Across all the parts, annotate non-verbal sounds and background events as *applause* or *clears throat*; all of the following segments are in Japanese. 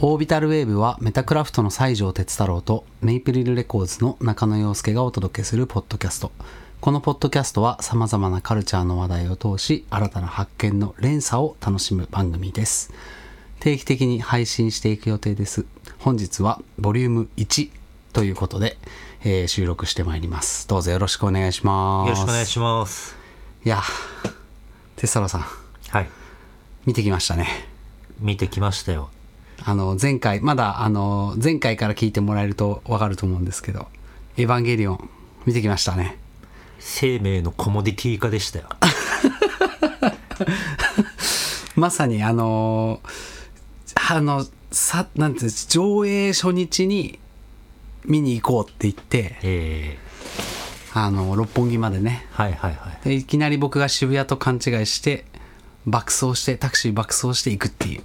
オービタルウェーブはメタクラフトの西条哲太郎とメイプリルレコーズの中野洋介がお届けするポッドキャスト。このポッドキャストは様々なカルチャーの話題を通し新たな発見の連鎖を楽しむ番組です。定期的に配信していく予定です。本日はボリューム1ということで、えー収録してまいります。どうぞよろしくお願いします。よろしくお願いします。いや、哲太郎さん、はい。見てきましたね。見てきましたよ。あの、前回、まだ、あの、前回から聞いてもらえるとわかると思うんですけど、エヴァンゲリオン、見てきましたね。生命のコモディティ化でしたよ。*laughs* まさに、あの、あの、さ、なんて上映初日に見に行こうって言って、えあの、六本木までね。ー、はいはいはい。でいきなり僕が渋谷と勘違いして、爆走して、タクシー爆走していくっていう。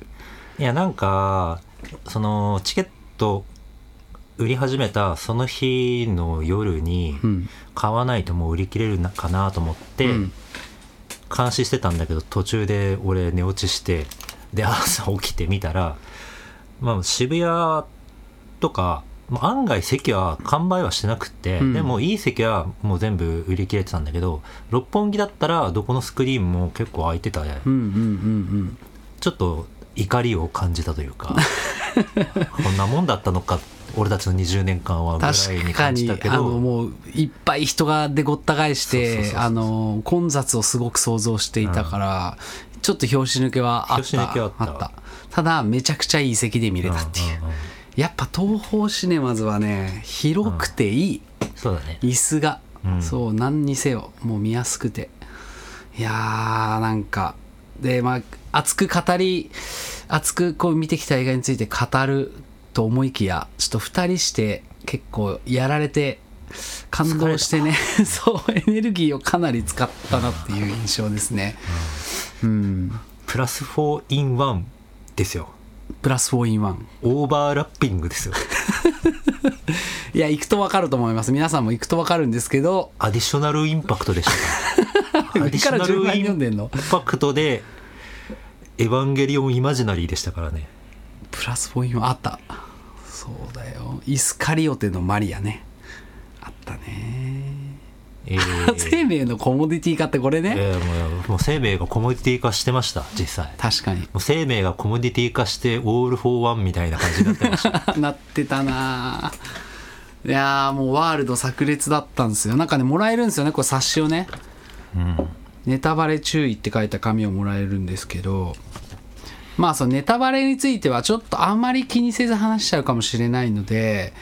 いや、なんか、その、チケット売り始めたその日の夜にうん、買わないともう売り切れるなかなと思って、うん。監視してたんだけど、途中で俺寝落ちして、で、朝起きてみたら、まあ、渋谷とか、まあ案外席は完売はしてなくって、うん。でもいい席はもう全部売り切れてたんだけど六本木だったらどこのスクリーンも結構空いてた。ね、うんうんうん。ちょっと怒りを感じたというか *laughs* こんなもんだったのか俺たちの20年間はうん。ぐらいに確かに感じたけ、あの、どもう、いっぱい人がでごった返して、混雑をすごく想像していたから、ちょっと拍子抜けはあった。た。た。だ、めちゃくちゃいい席で見れたっていう。うんうんうんやっぱ東宝シネマズはね、広くていい。そうだね。椅子が、うん。そう何にせよもう見やすくて。いやーなんかでまあ熱く語り熱くこう見てきた映画について語ると思いきやちょっと2人して結構やられて感動してね。*laughs* そうエネルギーをかなり使ったなっていう印象ですね。うん。プラス4 in 1ですよ。プラス4 in 1オーバーラッピングですよ。*laughs* いや行くと分かると思います。皆さんも行くと分かるんですけど。アディショナルインパクトでしたか *laughs* らア上ディショナから順番ルインに読んでんのパクトでエヴァンゲリオンイマジナリーでしたからね。プラスポイントあった。そうだよ。イスカリオテのマリアね。あったね。えー。*laughs* 生命のコモディティ化ってこれね、えーもうもう生命がコモディティ化してました実際。確かに。もう生命がコモディティ化してオール・フォー・ワンみたいな感じになってました。*laughs* なってたな。いやーもうワールド炸裂だったんですよ。なんかねもらえるんですよねこれ冊子をね。うんネタバレ注意って書いた紙をもらえるんですけどまあそのネタバレについてはちょっとあんまり気にせず話しちゃうかもしれないので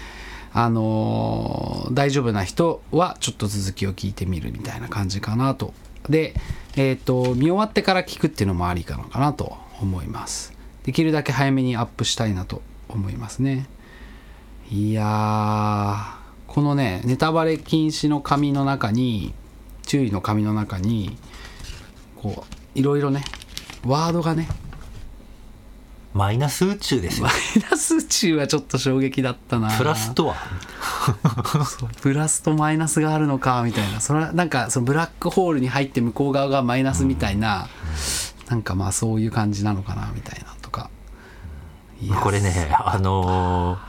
あのー大丈夫な人はちょっと続きを聞いてみるみたいな感じかなと。でえっ、と見終わってから聞くっていうのもありかなかなと思います。できるだけ早めにアップしたいなと思いますね。いやーこのねネタバレ禁止の紙の中に注意の紙の中にこういろいろねワードがねマイナス宇宙ですよ。マイナス宇宙はちょっと衝撃だったな。プラスとは？プラスとマイナスがあるのかみたいな。それはなんかそのブラックホールに入って向こう側がマイナスみたいな、なんかまあそういう感じなのかなみたいなとか。これねあのー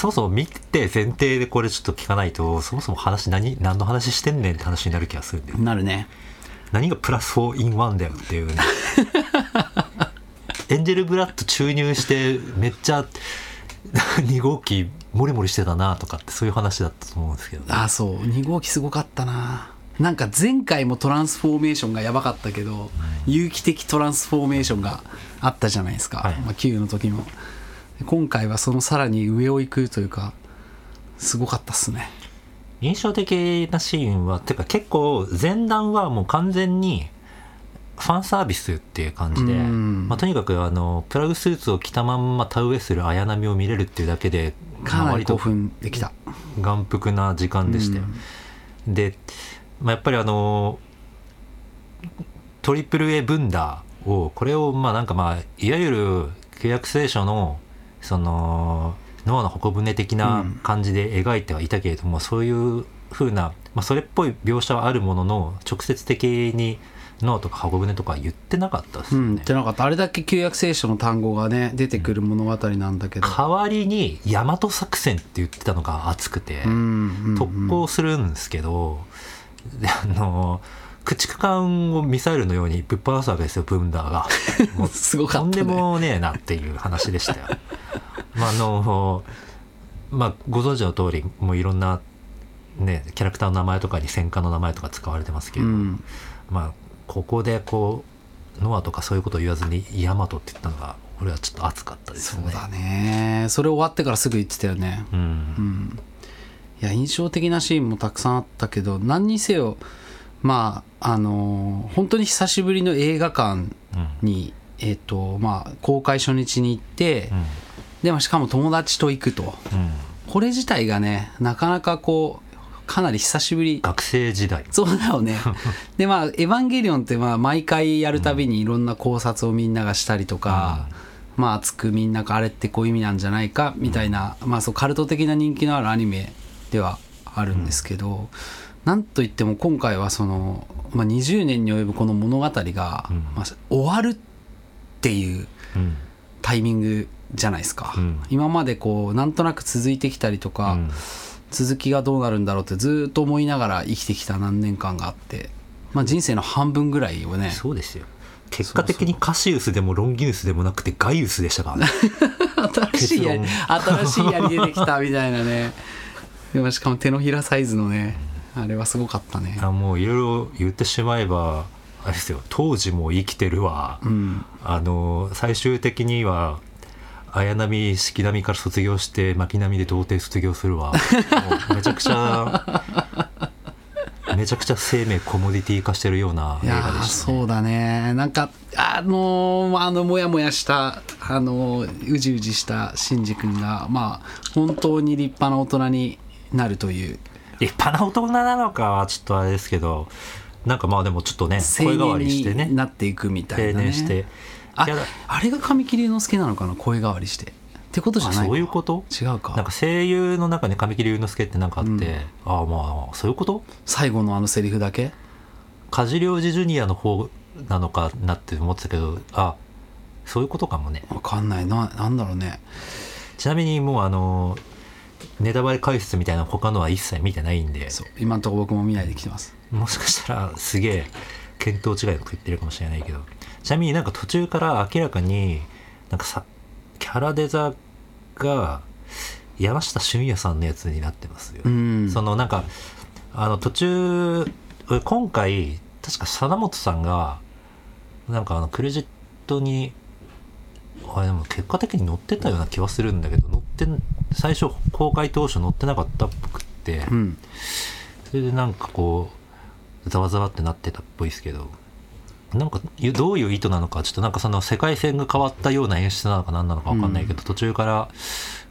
そもそも見て前提でこれちょっと聞かないとそもそも話何何の話してんねんって話になる気がするんでなるね。何がプラス4 in 1だよっていうね。*laughs* エンジェルブラッド注入してめっちゃ *laughs* 2号機モリモリしてたなとかってそういう話だったと思うんですけどね。あそう。2号機すごかったな。なんか前回もトランスフォーメーションがやばかったけど、有機的トランスフォーメーションがあったじゃないですか、はい。まあ、9の時も今回はそのさらに上を行くというかすごかったっすね。印象的なシーンはてか結構前段はもう完全にファンサービスっていう感じで、うん。まあ、とにかくあのプラグスーツを着たまんま田植えする綾波を見れるっていうだけでかなり興奮できた。眼福な時間でしたよ、で、まあ、やっぱりあのトリプル A ブンダーをこれをまあなんかまあいわゆる契約聖書のそのノアの箱舟的な感じで描いてはいたけれども、そういう風な、まあ、それっぽい描写はあるものの直接的にノアとか箱舟とか言ってなかったですうん、言っ、てなかった。あれだけ旧約聖書の単語がね出てくる物語なんだけど、代わりに大和作戦って言ってたのが熱くて、うんうん。特攻するんですけど、であの駆逐艦をミサイルのようにぶっ放すわけですよブンダーが。*laughs* もうすごかとんったね。でもねえなっていう話でしたよ。まああのまあご存知の通りもういろんなねキャラクターの名前とかに戦艦の名前とか使われてますけど、うん。まあここでこうノアとかそういうことを言わずにヤマトって言ったのが俺はちょっと熱かったですよね。そうだね。それ終わってからすぐ言ってたよね。うん。うん。いや印象的なシーンもたくさんあったけど何にせよまああのー本当に久しぶりの映画館うん。にえっ、とまあ公開初日に行って、うん。でもしかも友達と行くと。うん。これ自体がねなかなかこうかなり久しぶり。学生時代。そうだよね。*laughs* でまあ「エヴァンゲリオン」ってまあ毎回やるたびにいろんな考察をみんながしたりとか、まあ熱くみんながあれってこういう意味なんじゃないかみたいな、まあそうカルト的な人気のあるアニメではあるんですけど、なんといっても今回はその、まあ、20年に及ぶこの物語が、うん。まあ、終わるっていううん。タイミングじゃないですか、うん。今までこうなんとなく続いてきたりとか、うん。続きがどうなるんだろうってずっと思いながら生きてきた何年間があって、まあ、人生の半分ぐらいをねそうですよ。結果的にカシウスでもロンギヌスでもなくてガイウスでしたからね。*laughs* 新しい槍結新しい槍出てきたみたいなね。しかも手のひらサイズのねあれはすごかったね。あもういろいろ言ってしまえばあれですよ。当時も生きてるわ、うん。あの最終的には綾波式波から卒業して巻波で童貞卒業するわ。めちゃくちゃ *laughs* めちゃくちゃ生命コモディティ化してるようない映画でしたね。そうだね。なんかあのーあのモヤモヤしたあのーうじうじしたシンジ君がまあ本当に立派な大人になるという立派な大人なのかはちょっとあれですけどなんかまあでもちょっとね青声変わり年してね。になっていくみたい定な、ね、年して。ああれが神木隆之介なのかな声変わりして。ってことじゃあないそういうこと？違うか。なんか声優の中に神木隆之介ってなんかあって、うん。ああまあそういうこと？最後のあのセリフだけ？梶良治ジュニアの方なのかなって思ってたけどあそういうことかもね。わかんない。ななんだろうね。ちなみにもうあのネタバレ解説みたいな他のは一切見てないんで。そう。今のところ僕も見ないで来てます。もしかしたらすげえ見当違いのこと言ってるかもしれないけど。ちなみになんか途中から明らかになんかさキャラデザが山下俊也さんのやつになってますよ、うん。そのなんかあの途中今回確か貞本さんがなんかあのクレジットにあれでも結果的に載ってたような気はするんだけど載ってん最初公開当初載ってなかったっぽくって、うん。それでなんかこうざわざわってなってたっぽいですけどなんかゆどういう意図なのかちょっとなんかその世界線が変わったような演出なのか何なのか分かんないけど、途中から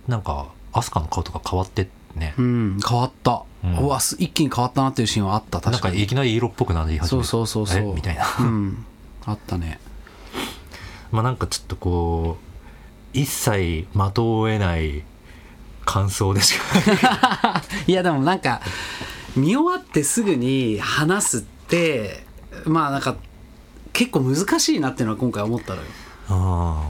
なんか飛鳥の顔とか変わってね、うん。変わった、ううんわす一気に変わったなっていうシーンはあったなん確かに。かいきなり色っぽくなり始めてそうそうそうそう。え？みたいな。うん。あったねまあなんかちょっとこう一切的を得ない感想でしかい。*laughs* やでもなんか見終わってすぐに話すってまあなんか結構難しいなっていうのは今回思ったのよ。あ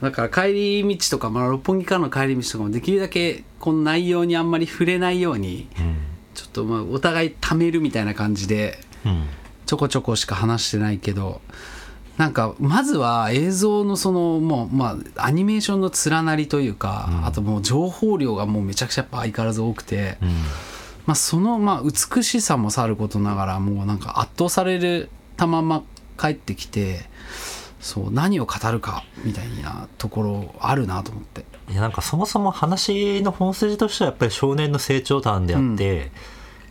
だから帰り道とか、まあ、六本木からの帰り道とかもできるだけこの内容にあんまり触れないようにーうん。ちょっとまあお互い貯めるみたいな感じでうん。ちょこちょこしか話してないけどなんかまずは映像のそのもうまあアニメーションの連なりというか、うん。あともう情報量がもうめちゃくちゃやっぱ相変わらず多くて、うん。まあ、そのまあ美しさもさることながらもうなんか圧倒されるたまま帰ってきてそう何を語るかみたいなところあるなと思って。いやなんかそもそも話の本筋としてはやっぱり少年の成長談であって、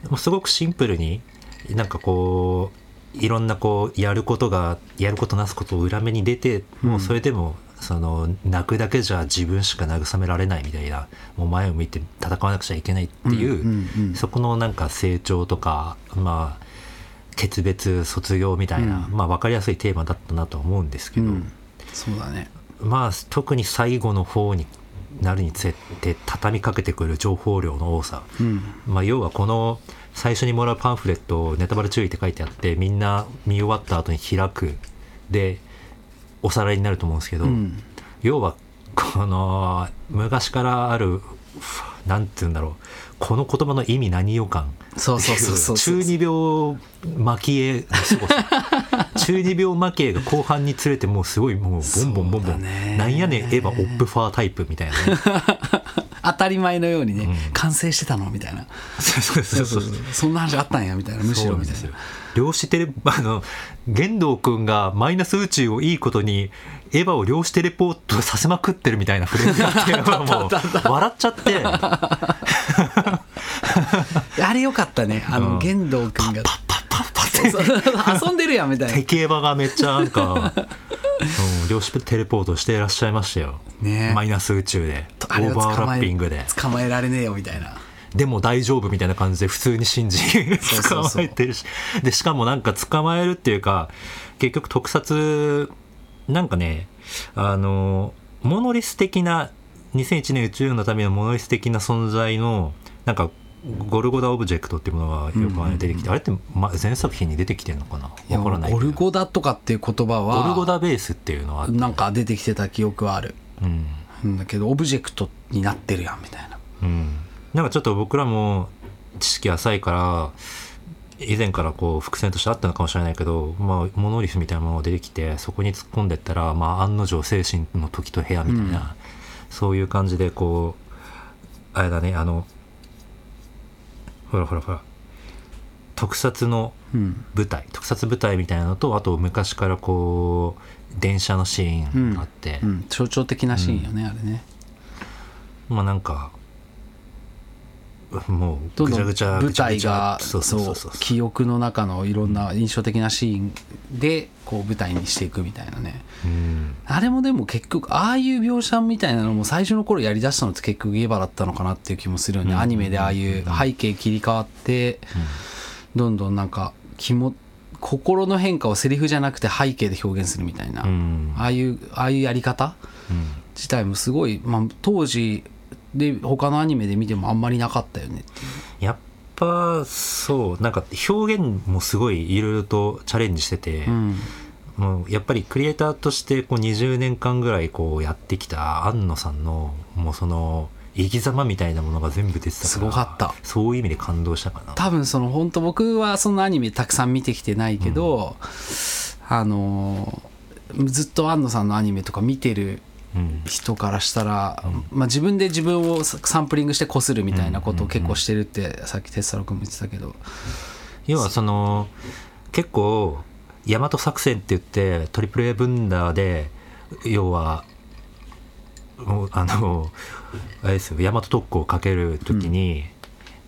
もうすごくシンプルになんかこういろんなこうやることがやることなすことを裏目に出て、もうそれでもその泣くだけじゃ自分しか慰められないみたいなもう前を向いて戦わなくちゃいけないっていう、うんうんうん。そこのなんか成長とかまあ決別卒業みたいな、うん。まあ分かりやすいテーマだったなとは思うんですけど、うん。そうだね。まあ特に最後の方になるにつれて畳みかけてくる情報量の多さ、うん。まあ、要はこの最初にもらうパンフレットをネタバレ注意って書いてあってみんな見終わった後に開く。でおさらいになると思うんですけど、うん。要はこの昔からあるなんて言うんだろう。この言葉の意味何よ感。そうそうそうそう中二病蒔絵 *laughs* 中二病蒔絵が後半につれてもうすごいもうボンボンボンボン、ね。なんやねんエヴァオップファータイプみたいなね当たり前のようにね、うん。完成してたのみたいな。そうそうそうそう。そんな話あったんやみたいなむしろみたいな。量子テレあの玄道君がマイナス宇宙をいいことにエヴァを量子テレポートさせまくってるみたいなフレーズがあって *laughs* もう笑っちゃって。*laughs* あれよかったね。あの、うん。玄道君が。パッパッパッパッって。そう。遊んでるやんみたいな。敵エヴァがめっちゃなんか、*laughs* うん、量子テレポートしていらっしゃいましたよ、ね。マイナス宇宙で。オーバーラッピングで。捕まえられねえよみたいな。でも大丈夫みたいな感じで普通に信じ捕まえてるし。でしかもなんか捕まえるっていうか結局特撮なんかねあのモノリス的な2001年宇宙の旅のモノリス的な存在のなんかゴルゴダ・オブジェクトっていうものがよく出てきて、あれってま前作品に出てきてるのかな？いやわからない。ゴルゴダとかっていう言葉はゴルゴダベースっていうのはなんか出てきてた記憶はある。うん。んだけどオブジェクトになってるやんみたいな。うん、なんかちょっと僕らも知識浅いから以前からこう伏線としてあったのかもしれないけど、まあ、モノリスみたいなものが出てきてそこに突っ込んでったら、まあ、案の定精神と時の部屋みたいな、うん。そういう感じでこうあれだねあのほらほらほら。特撮のうん。舞台。特撮舞台みたいなのとあと昔からこう電車のシーンがあって、うん、象徴的なシーンよね、あれね。まあなんかもうぐちゃぐちゃ舞台がそうそうそうそう記憶の中のいろんな印象的なシーンでこう舞台にしていくみたいなね。うん。あれもでも結局ああいう描写みたいなのも最初の頃やりだしたのって結局エヴァだったのかなっていう気もするよね、うん。アニメでああいう背景切り替わってどんどんなんか気も心の変化をセリフじゃなくて背景で表現するみたいな、うん。ああいうああいうやり方うん。自体もすごい、まあ、当時で他のアニメで見てもあんまりなかったよねっていう。やっぱそうなんか表現もすごいいろいろとチャレンジしてて、うん。もうやっぱりクリエイターとしてこう20年間ぐらいこうやってきた庵野さんのもうその生き様みたいなものが全部出てたからすごかった。そういう意味で感動したかな。多分その本当僕はそのアニメたくさん見てきてないけど、あのずっと安野さんのアニメとか見てるうん人からしたら、まあ、自分で自分をササンプリングしてこするみたいなことを結構してるってさっき哲太郎君も言ってたけど。要はその結構大和作戦って言ってトリプル A ブンダーで要はあのあれですよ大和特攻をかける時に、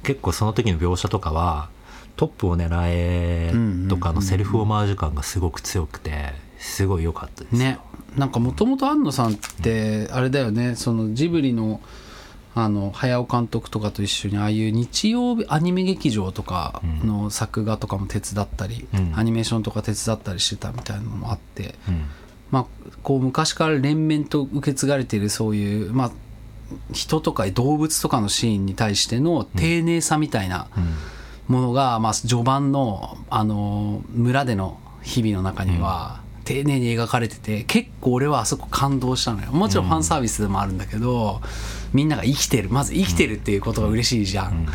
結構その時の描写とかはトップを狙えとかのセルフオマージュ感がすごく強くてすごい良かったですよ。ね。なんかもともと安野さんってあれだよね。そのジブリのあの早尾監督とかと一緒にああいう日曜日アニメ劇場とかの作画とかも手伝ったり、うん。アニメーションとか手伝ったりしてたみたいなのもあって、うん。まあ、こう昔から連綿と受け継がれているそういう、まあ、人とか動物とかのシーンに対しての丁寧さみたいなものが、まあ、序盤のあの村での日々の中には丁寧に描かれてて結構俺はあそこ感動したのよ。もちろんファンサービスでもあるんだけど、みんなが生きてる。まず生きてるっていうことが嬉しいじゃん。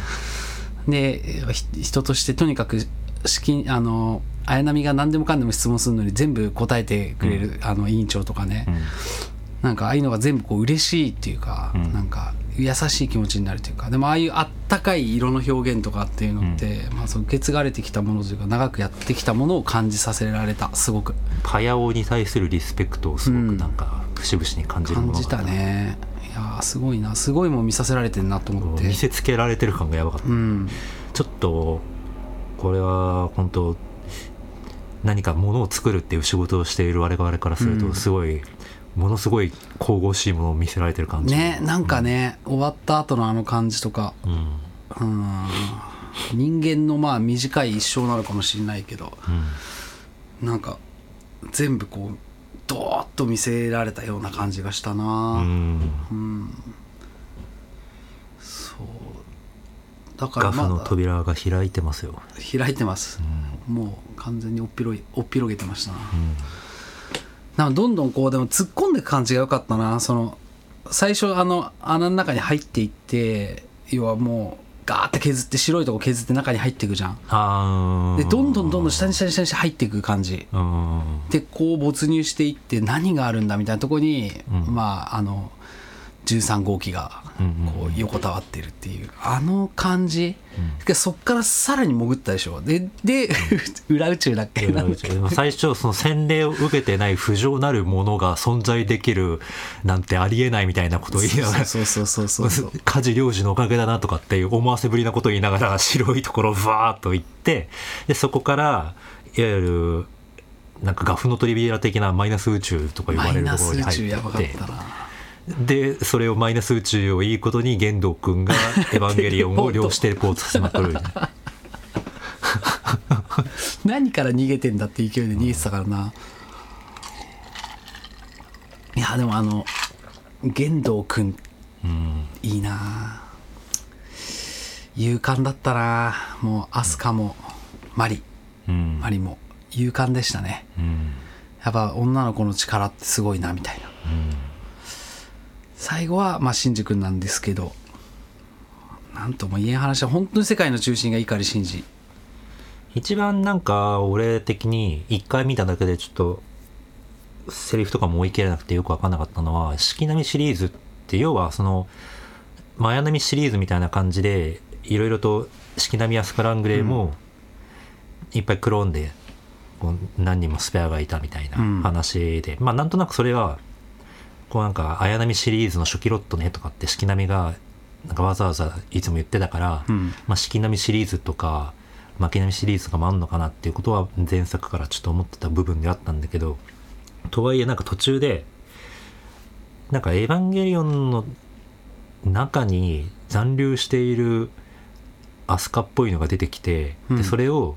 でひ人としてとにかく資金あの綾波が何でもかんでも質問するのに全部答えてくれる、あの委員長とかね、うんなんかああいうのが全部こう嬉しいっていうか、うん。なんか優しい気持ちになるというか。でもああいうあったかい色の表現とかっていうのって、まあ、その受け継がれてきたものというか長くやってきたものを感じさせられたすごく。パヤオに対するリスペクトをすごくなんか節々に感じるものが感じたね。いやーすごいな。すごいもん見させられてるなと思って。見せつけられてる感がやばかった。うん。ちょっとこれは本当何かものを作るっていう仕事をしている我々からするうん。とすごい、ものすごい神々しいものを見せられてる感じ。ねなんかね、うん、終わった後のあの感じとか。うん。人間のまあ短い一生なのかもしれないけど、うん、なんか全部こうドーッと見せられたような感じがしたな。うん、うん、そう。だからまだガフの扉が開いてますよ。開いてます、うん、もう完全におっぴろいおっぴろげてましたな、うん。なんかどんどんこうでも突っ込んでいく感じが良かったな。その最初あの穴の中に入っていって要はもうガーって削って白いとこ削って中に入っていくじゃん。でどんどんどんどん下に下に下に入っていく感じ。うん。でこう没入していって何があるんだみたいなところに、うん。まああの13号機がうんうん。こう横たわってるっていうあの感じ、でそっからさらに潜ったでしょ。でで *laughs* 裏宇宙だっけ？最初その洗礼を受けてない不浄なるものが存在できるなんてありえないみたいなことを言いながらそうそうそうそうそう *laughs* 家事領事のおかげだなとかっていう思わせぶりなことを言いながら *laughs* 白いところをバーッと行ってでそこからいわゆるなんかガフのトリビア的なマイナス宇宙とか呼ばマイナれるところに入ってたなでそれをマイナス宇宙をいいことに玄道君が *laughs* エヴァンゲリオンを量子テレポートさせまくる *laughs* 何から逃げてんだって勢いで逃げてたからな。いやでもあの玄道くんうんいいな。勇敢だったな。もうアスカもマリ。うん。マリも勇敢でしたね。うん。やっぱ女の子の力ってすごいなみたいな最後はまあシンジ君なんですけどなんとも言えん話は本当に世界の中心が碇シンジ。一番なんか俺的に一回見ただけでちょっとセリフとかも追い切れなくてよく分かんなかったのは四季並みシリーズって要はそのマヤ並みシリーズみたいな感じでいろいろと四季並みやスカラングレーもいっぱいクローンで何人もスペアがいたみたいなうん。話で、まあなんとなくそれはこうなんか綾波シリーズの初期ロットねとかって四季並みがなんかわざわざいつも言ってたから、うん。まあ、四季並みシリーズとか負け並みシリーズとかもあるのかなっていうことは前作からちょっと思ってた部分であったんだけどとはいえなんか途中でなんか「エヴァンゲリオン」の中に残留しているアスカっぽいのが出てきて、うん。でそれを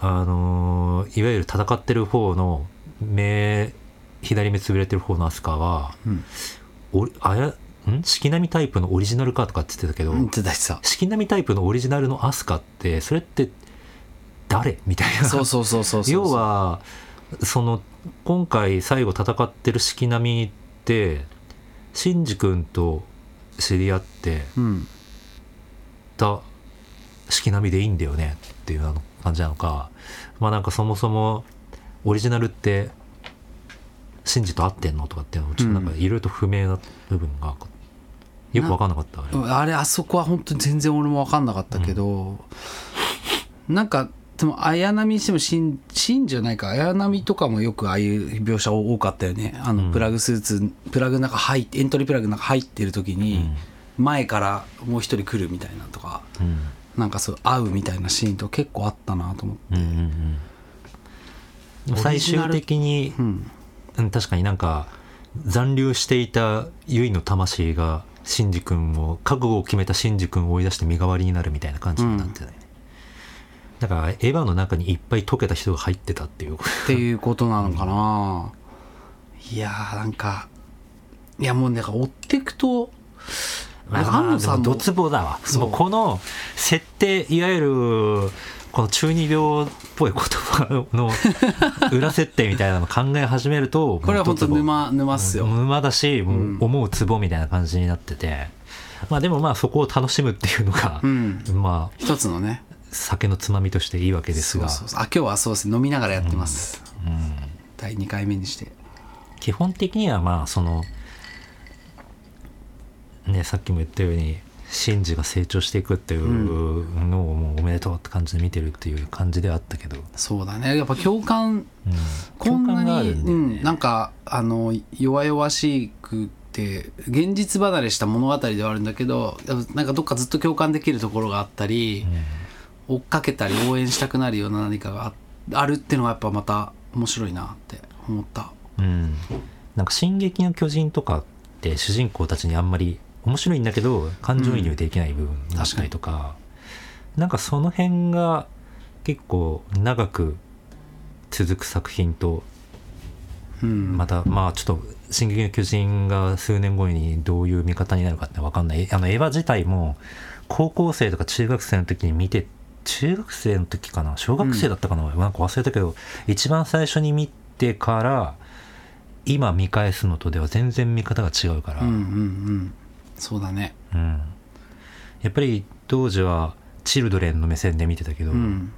あのーいわゆる戦ってる方の目左目潰れてる方のアスカはうん。おあやん？四季並みタイプのオリジナルかとかって言ってたけど、うん四季並みタイプのオリジナルのアスカってそれって誰？みたいな。そうそうそうそうそう要はその今回最後戦ってる四季並みってシンジ君と知り合ってうん。た四季並みでいいんだよねっていう感じなのか。まあなんかそもそもオリジナルってシンジと合ってんのとかっていうのもちょっとなんかいろいろと不明な部分がよく分かんなかったあれ。あれあそこは本当に全然俺も分かんなかったけど、なんかでも綾波にしてもシンシンじゃないか。綾波とかもよくああいう描写多かったよね。あの、うん。プラグスーツプラグの中入ってエントリープラグの中入ってる時に、前からもう一人来るみたいなとかうん。なんかそう会うみたいなシーンと結構あったなと思って、うんうんうん。最終的にうんうん確かになんか残留していたユイの魂がシンジ君を覚悟を決めたシンジ君を追い出して身代わりになるみたいな感じになってたよね、だからエヴァの中にいっぱい溶けた人が入ってたっていうっていうことなのかな、いやーなんかいやもうなんか追っていくと安野さんのドツボだわ。もうこの設定いわゆるこの中二病っぽい言葉の *laughs* 裏設定みたいなの考え始めるとこれは本当沼沼っすよ、沼だしもうん。う思うツボみたいな感じになってて、まあでもまあそこを楽しむっていうのが、うん。まあ一つのね。酒のつまみとしていいわけですが。そうそうそう。あ今日はそうですね。飲みながらやってます、うん。第2回目にして。基本的にはまあそのねさっきも言ったようにシンジが成長していくっていうのをもうおめでとうって感じで見てるっていう感じではあったけど、そうだね。やっぱ共感うん、こんなに、ね。うん、なんかあの弱々しくて現実離れした物語ではあるんだけどなんかどっかずっと共感できるところがあったり、追っかけたり応援したくなるような何かがああるっていうのがやっぱまた面白いなって思った。うん、なんか「進撃の巨人」とかって主人公たちにあんまり面白いんだけど感情移入できない部分だったりとか,、なんかその辺が結構長く続く作品とうん。またまあちょっと進撃の巨人が数年後にどういう見方になるかって分かんない。あのエヴァ自体も高校生とか中学生の時に見て中学生の時かな？小学生だったかな、なんか忘れたけど一番最初に見てから今見返すのとでは全然見方が違うから、うんうんうんそうだね。うん。やっぱり当時はチルドレンの目線で見てたけど、うん。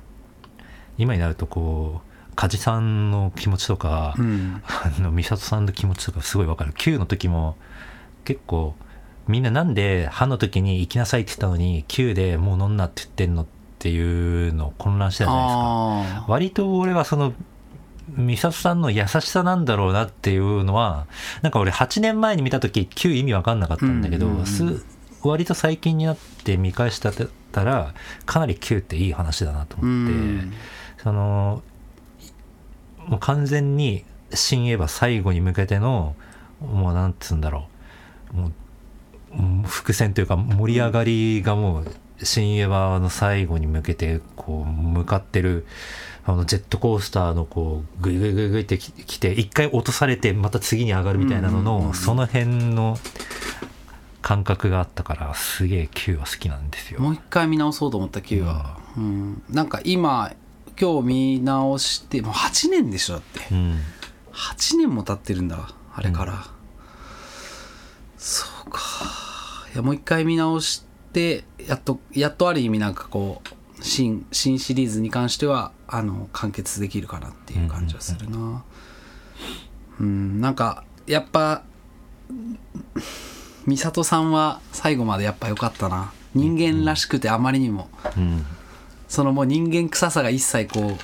今になるとこう梶さんの気持ちとか、うん。あの美里さんの気持ちとかすごいわかる。Q の時も結構みんななんで歯の時に行きなさいって言ったのに Q でもう飲んなって言ってんのっていうの混乱してたじゃないですか。あ割と俺はその美里さんの優しさなんだろうなっていうのはなんか俺8年前に見た時 Q 意味わかんなかったんだけど、うんうん割と最近になって見返したらかなり Q っていい話だなと思って、ん。そのもう完全に新エヴァ最後に向けてのもうなんつうんだろう。もう伏線というか盛り上がりがもう新エヴァの最後に向けてこう向かってるあのジェットコースターのこうグイグイグイグイってききて一回落とされてまた次に上がるみたいなのうんうんうんうん。のその辺の感覚があったからすげえ Q は好きなんですよ。もう一回見直そうと思った Q は、うん。なんか今今日見直してもう8年でしょだって。うん。8年も経ってるんだあれから、そうか。いやもう一回見直してやっとやっとある意味なんかこう新新シリーズに関してはあの完結できるかなっていう感じはするな。うんなんかやっぱ美里さんは最後までやっぱ良かったな。人間らしくてあまりにも。うん。そのもう人間臭さが一切こ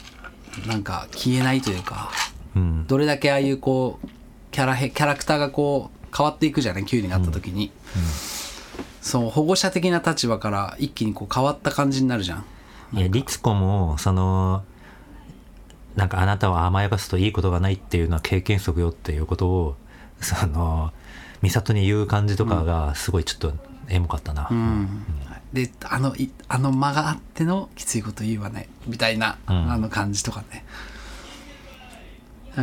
うなんか消えないというかうん。どれだけああいうこうキャラへキャラクターがこう変わっていくじゃない？9になった時に、そう保護者的な立場から一気にこう変わった感じになるじゃんいや律子もそのなんかあなたは甘やかすといいことがないっていうのは経験則よっていうことをその美里に言う感じとかがすごいちょっとエモかったな、うん。であのいあの間があってのきついこと言わない。みたいな、うん。あの感じとかね。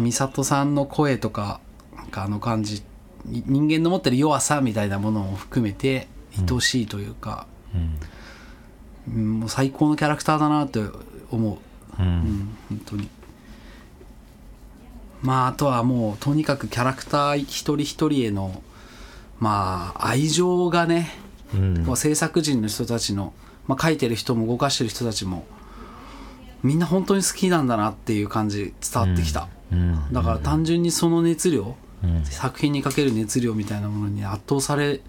美里さんの声とかなんかあの感じに人間の持ってる弱さみたいなものも含めて愛しいというか、うんうんもう最高のキャラクターだなって思う。うん。うん本当に。まああとはもうとにかくキャラクター一人一人へのまあ愛情がね、うん。制作陣の人たちの、まあ、書いてる人も動かしてる人たちもみんな本当に好きなんだなっていう感じ伝わってきた、うん。だから単純にその熱量、うん。作品にかける熱量みたいなものに圧倒され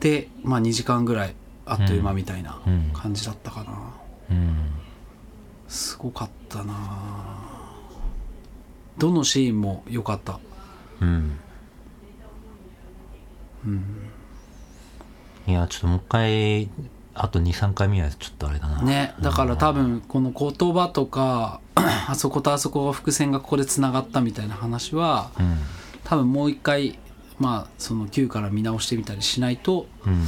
て、まあ、2時間ぐらいあっという間みたいなうん。感じだったかな、うん。すごかったな。どのシーンも良かった。うん。いやちょっともう一回あと23回見ないとちょっとあれだな。ねだから多分この言葉とか *clears throat* あそことあそこが伏線がここでつながったみたいな話はうん。多分もう一回まあその9から見直してみたりしないとうん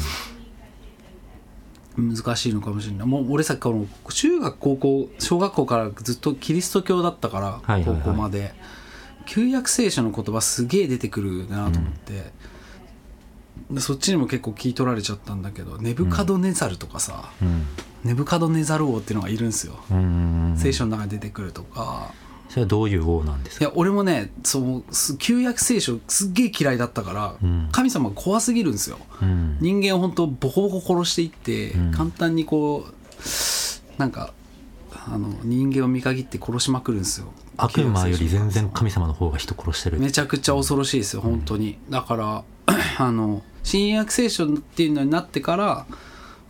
難しいのかもしれない。もう俺さこの中学高校小学校からずっとキリスト教だったから高校まで。旧約聖書の言葉すげえ出てくるなと思って、でそっちにも結構聞い取られちゃったんだけどネブカドネザルとかさ、うん。ネブカドネザル王っていうのがいるんですよ、うん聖書の中に出てくるとかそれはどういう王なんですか？いや俺もねそうす旧約聖書すっげえ嫌いだったから、うん。神様が怖すぎるんですよ。うん。人間を本当ボコボコ殺していって、うん。簡単にこうなんかあの人間を見限って殺しまくるんですよ。悪魔より全然神様の方が人殺してるめちゃくちゃ恐ろしいですよ本当に。だから *clears throat* あの新約聖書っていうのになってから、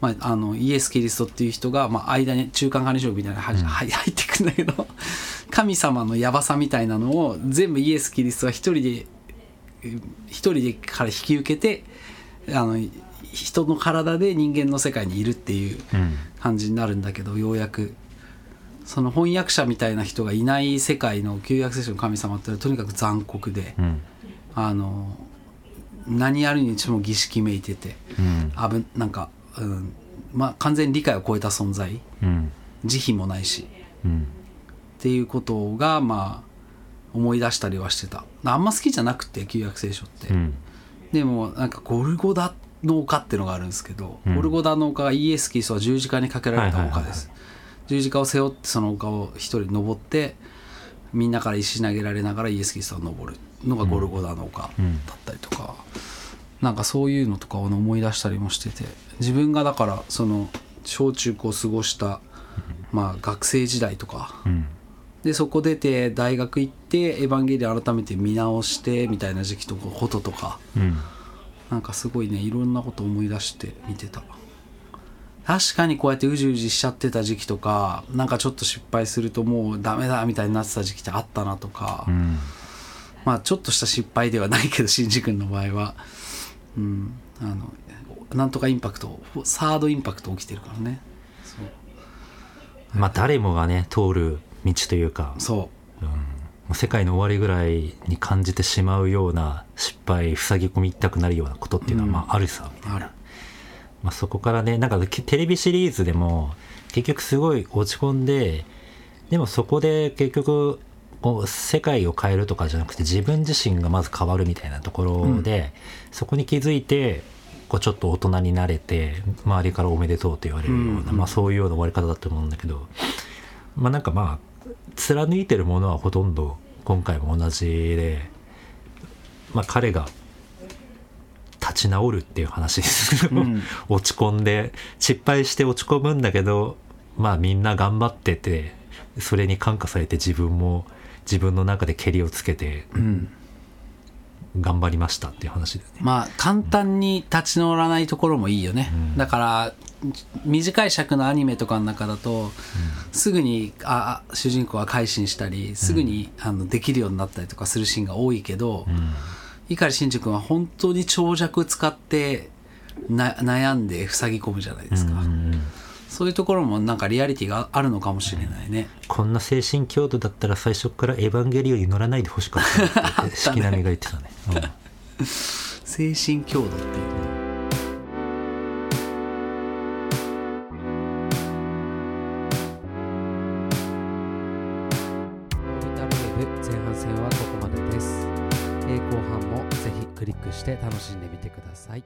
まあ、あのイエス・キリストっていう人が、まあ、間に中間管理職みたいなのに入入ってくんだけど神様のヤバさみたいなのを全部イエス・キリストは一人で一人でから引き受けてあの人の体で人間の世界にいるっていううん感じになるんだけどようやく。その翻訳者みたいな人がいない世界の旧約聖書の神様ってのはとにかく残酷で、うん。あの何やるにしても儀式めいててうん。あぶなんか、うんまあ、完全に理解を超えた存在。うん。慈悲もないし。うんっていうことがまあ思い出したりはしてた。あんま好きじゃなくて旧約聖書って、うん。でもなんかゴルゴダの丘っていうのがあるんですけど、うん。ゴルゴダの丘がイエス・キリストは十字架にかけられた丘です、十字架を背負ってその丘を一人登ってみんなから石投げられながらイエス・キリストが登る。のがゴルゴダの丘だったりとか、なんかそういうのとかを思い出したりもしてて。自分がだからその小中高過ごした、まあ、学生時代とかうんでそこ出て大学行ってエヴァンゲリオン改めて見直してみたいな時期とかこととか。うん。なんかすごいねいろんなこと思い出して見てた。確かにこうやってうじうじしちゃってた時期とかなんかちょっと失敗するともうダメだみたいになってた時期ってあったなとか、うん。まあちょっとした失敗ではないけど新次君の場合は。うん。あのなんとかインパクトサードインパクト起きてるからね。まあ誰もがね通る道というかそもう世界の終わりぐらいに感じてしまうような失敗塞ぎ込みたくなるようなことっていうのはまああるさ、うある。まあ、そこからねなんかけテレビシリーズでも結局すごい落ち込んででもそこで結局こう世界を変えるとかじゃなくて自分自身がまず変わるみたいなところで、そこに気づいてこうちょっと大人になれて周りからおめでとうと言われるような、うんうん。まあ、そういうような終わり方だと思うんだけどまあなんかまあ貫いてるものはほとんど今回も同じで、まあ、彼が立ち直るっていう話です。けど、うん。*laughs* 落ち込んで失敗して落ち込むんだけどまあみんな頑張っててそれに感化されて自分も自分の中でけりをつけてうん頑張りましたっていう話ですね。まあ簡単に立ち直らないところもいいよね、うん。だから短い尺のアニメとかの中だと、すぐにあ主人公は改心したりすぐに、あのできるようになったりとかするシーンが多いけど、うん。碇シンジ君は本当に長尺使ってな悩んで塞ぎ込むじゃないですか、うんうんそういうところもなんかリアリティがあるのかもしれないね、こんな精神強度だったら最初からエヴァンゲリオンに乗らないでほしかったって四季並みが言ってたね。うん精神強度っていうねオービタルウェーブ前半戦はここまでです。えー後半もぜひクリックして楽しんでみてください。